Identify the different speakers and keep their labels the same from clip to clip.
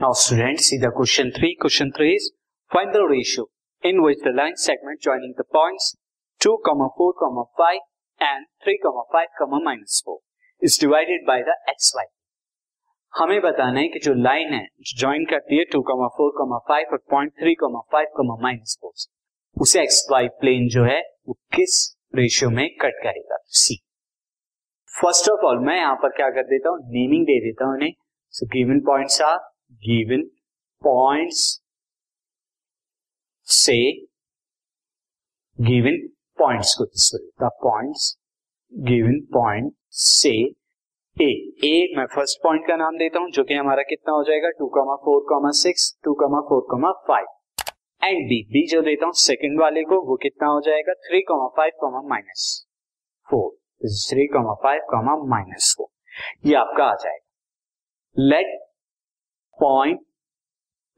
Speaker 1: Now students, see the question 3. Question 3 is find the ratio in which the line segment joining the points 2, 4, 5 and 3, 5, minus 4 is divided by the xy. हमें बताना है कि जो line है जो join करती है 2, 4, 5 और पॉइंट 3, 5, माइनस 4 उसे एक्स वाई प्लेन जो है वो किस रेशियो में कट करेगा सी फ़र्स्ट ऑफ़ ऑल मैं यहाँ पर क्या कर देता हूँ नेमिंग दे देता हूँ उन्हें so given points are given points से गिवन पॉइंट्स को द पॉइंट्स गिवन पॉइंट से ए ए मैं फ़र्स्ट पॉइंट का नाम देता हूँ, जो कि हमारा कितना हो जाएगा? Two comma four comma six two comma four comma five and B B जो देता हूँ सेकंड वाले को, वो कितना हो जाएगा? Three comma five comma minus four three comma five comma minus four ये आपका आ जाएगा. Let point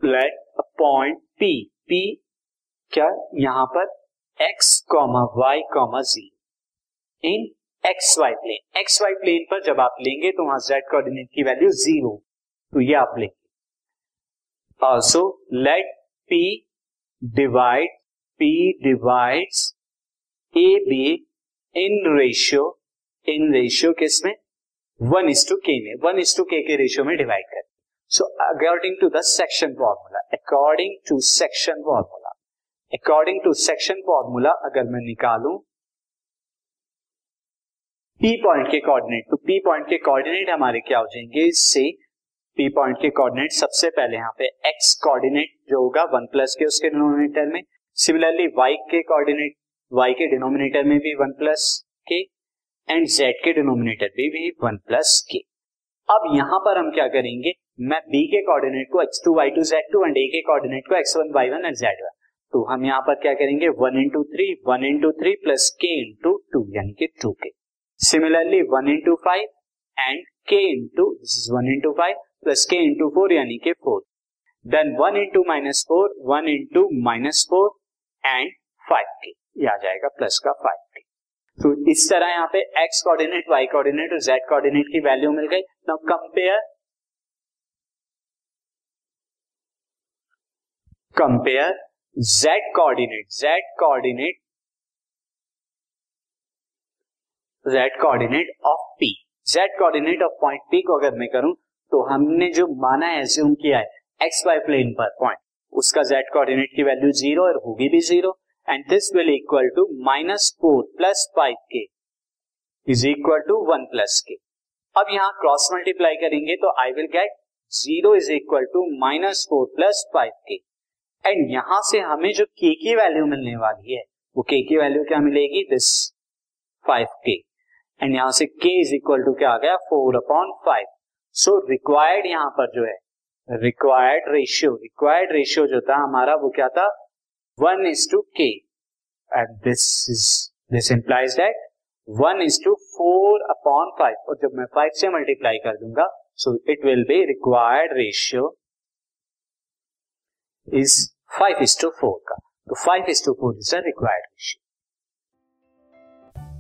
Speaker 1: let point P P क्या? यहाँ पर X comma Y comma Z in X Y plane X Y plane पर जब आप लेंगे तो वहाँ जेड कोऑर्डिनेट की वैल्यू ज़ीरो तो ये आप लेंगे। Also let P divide P divides A B in ratio in ratio किसमें? वन इज़ टू के में. वन इज़ टू के के रेशियो में डिवाइड कर। So according to the section formula according to section formula according to section formula अगर मैं निकालू P point के कोऑर्डिनेट तो पी पॉइंट के कोऑर्डिनेट हमारे क्या हो जाएँगे इससे पी पॉइंट के कोऑर्डिनेट सबसे पहले यहाँ पे एक्स कोऑर्डिनेट जो होगा वन प्लस के उसके डिनोमिनेटर में सिमिलरली वाई के कोऑर्डिनेट वाई के डिनोमिनेटर में भी one plus K and Z के डिनोमिनेटर में भी वन प्लस के अब यहाँ पर हम क्या करेंगे? मैं बी के कोऑर्डिनेट को X two Y two Z two and A के कोऑर्डिनेट को X one Y one and Z one तो हम यहाँ पर क्या करेंगे? One into three one into three plus K into two यानी कि two K similarly one into five and K into one into five plus K into four यानी कि four then one into minus four one into minus four and five के ये आ जाएगा plus का five तो इस तरह यहाँ पे एक्स कोऑर्डिनेट वाई कोऑर्डिनेट और जेड कोऑर्डिनेट की वैल्यू मिल गई। Now compare compare Z coordinate Z coordinate Z coordinate of P Z coordinate of point P को अगर मैं करूँ तो हमने जो माना है एज्यूम किया है एक्स वाई प्लेन पर पॉइंट उसका जेड कोऑर्डिनेट की वैल्यू ज़ीरो और होगी भी zero and this will equal to minus four plus five K is equal to one plus K अब यहाँ क्रॉस मल्टीप्लाई करेंगे तो I will get zero is equal to minus four plus five K and यहाँ से हमें जो के की वैल्यू मिलने वाली है, वो के की वैल्यू क्या मिलेगी? दिस फाइव के एंड यहाँ से के इज़ इक्वल टू क्या आ गया? Four upon five so required यहाँ पर जो है रिक्वायर्ड रेशियो रिक्वायर्ड रेशियो जो था हमारा वो क्या था? One is to K and this is this implies that one is to four upon five और जब मैं फाइव से मल्टीप्लाई कर दूँगा so it will be required ratio is five is to four का. तो five is to four is a required ratio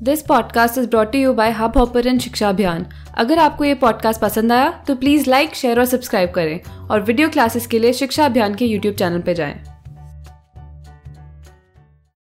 Speaker 2: this podcast is brought you by Hubhopper शिक्षा अभियान अगर आपको ये पॉडकास्ट पसंद आया तो प्लीज़ लाइक शेयर और सब्सक्राइब करें। और वीडियो क्लासेस के लिए शिक्षा अभियान के यूट्यूब चैनल पर जाएँ।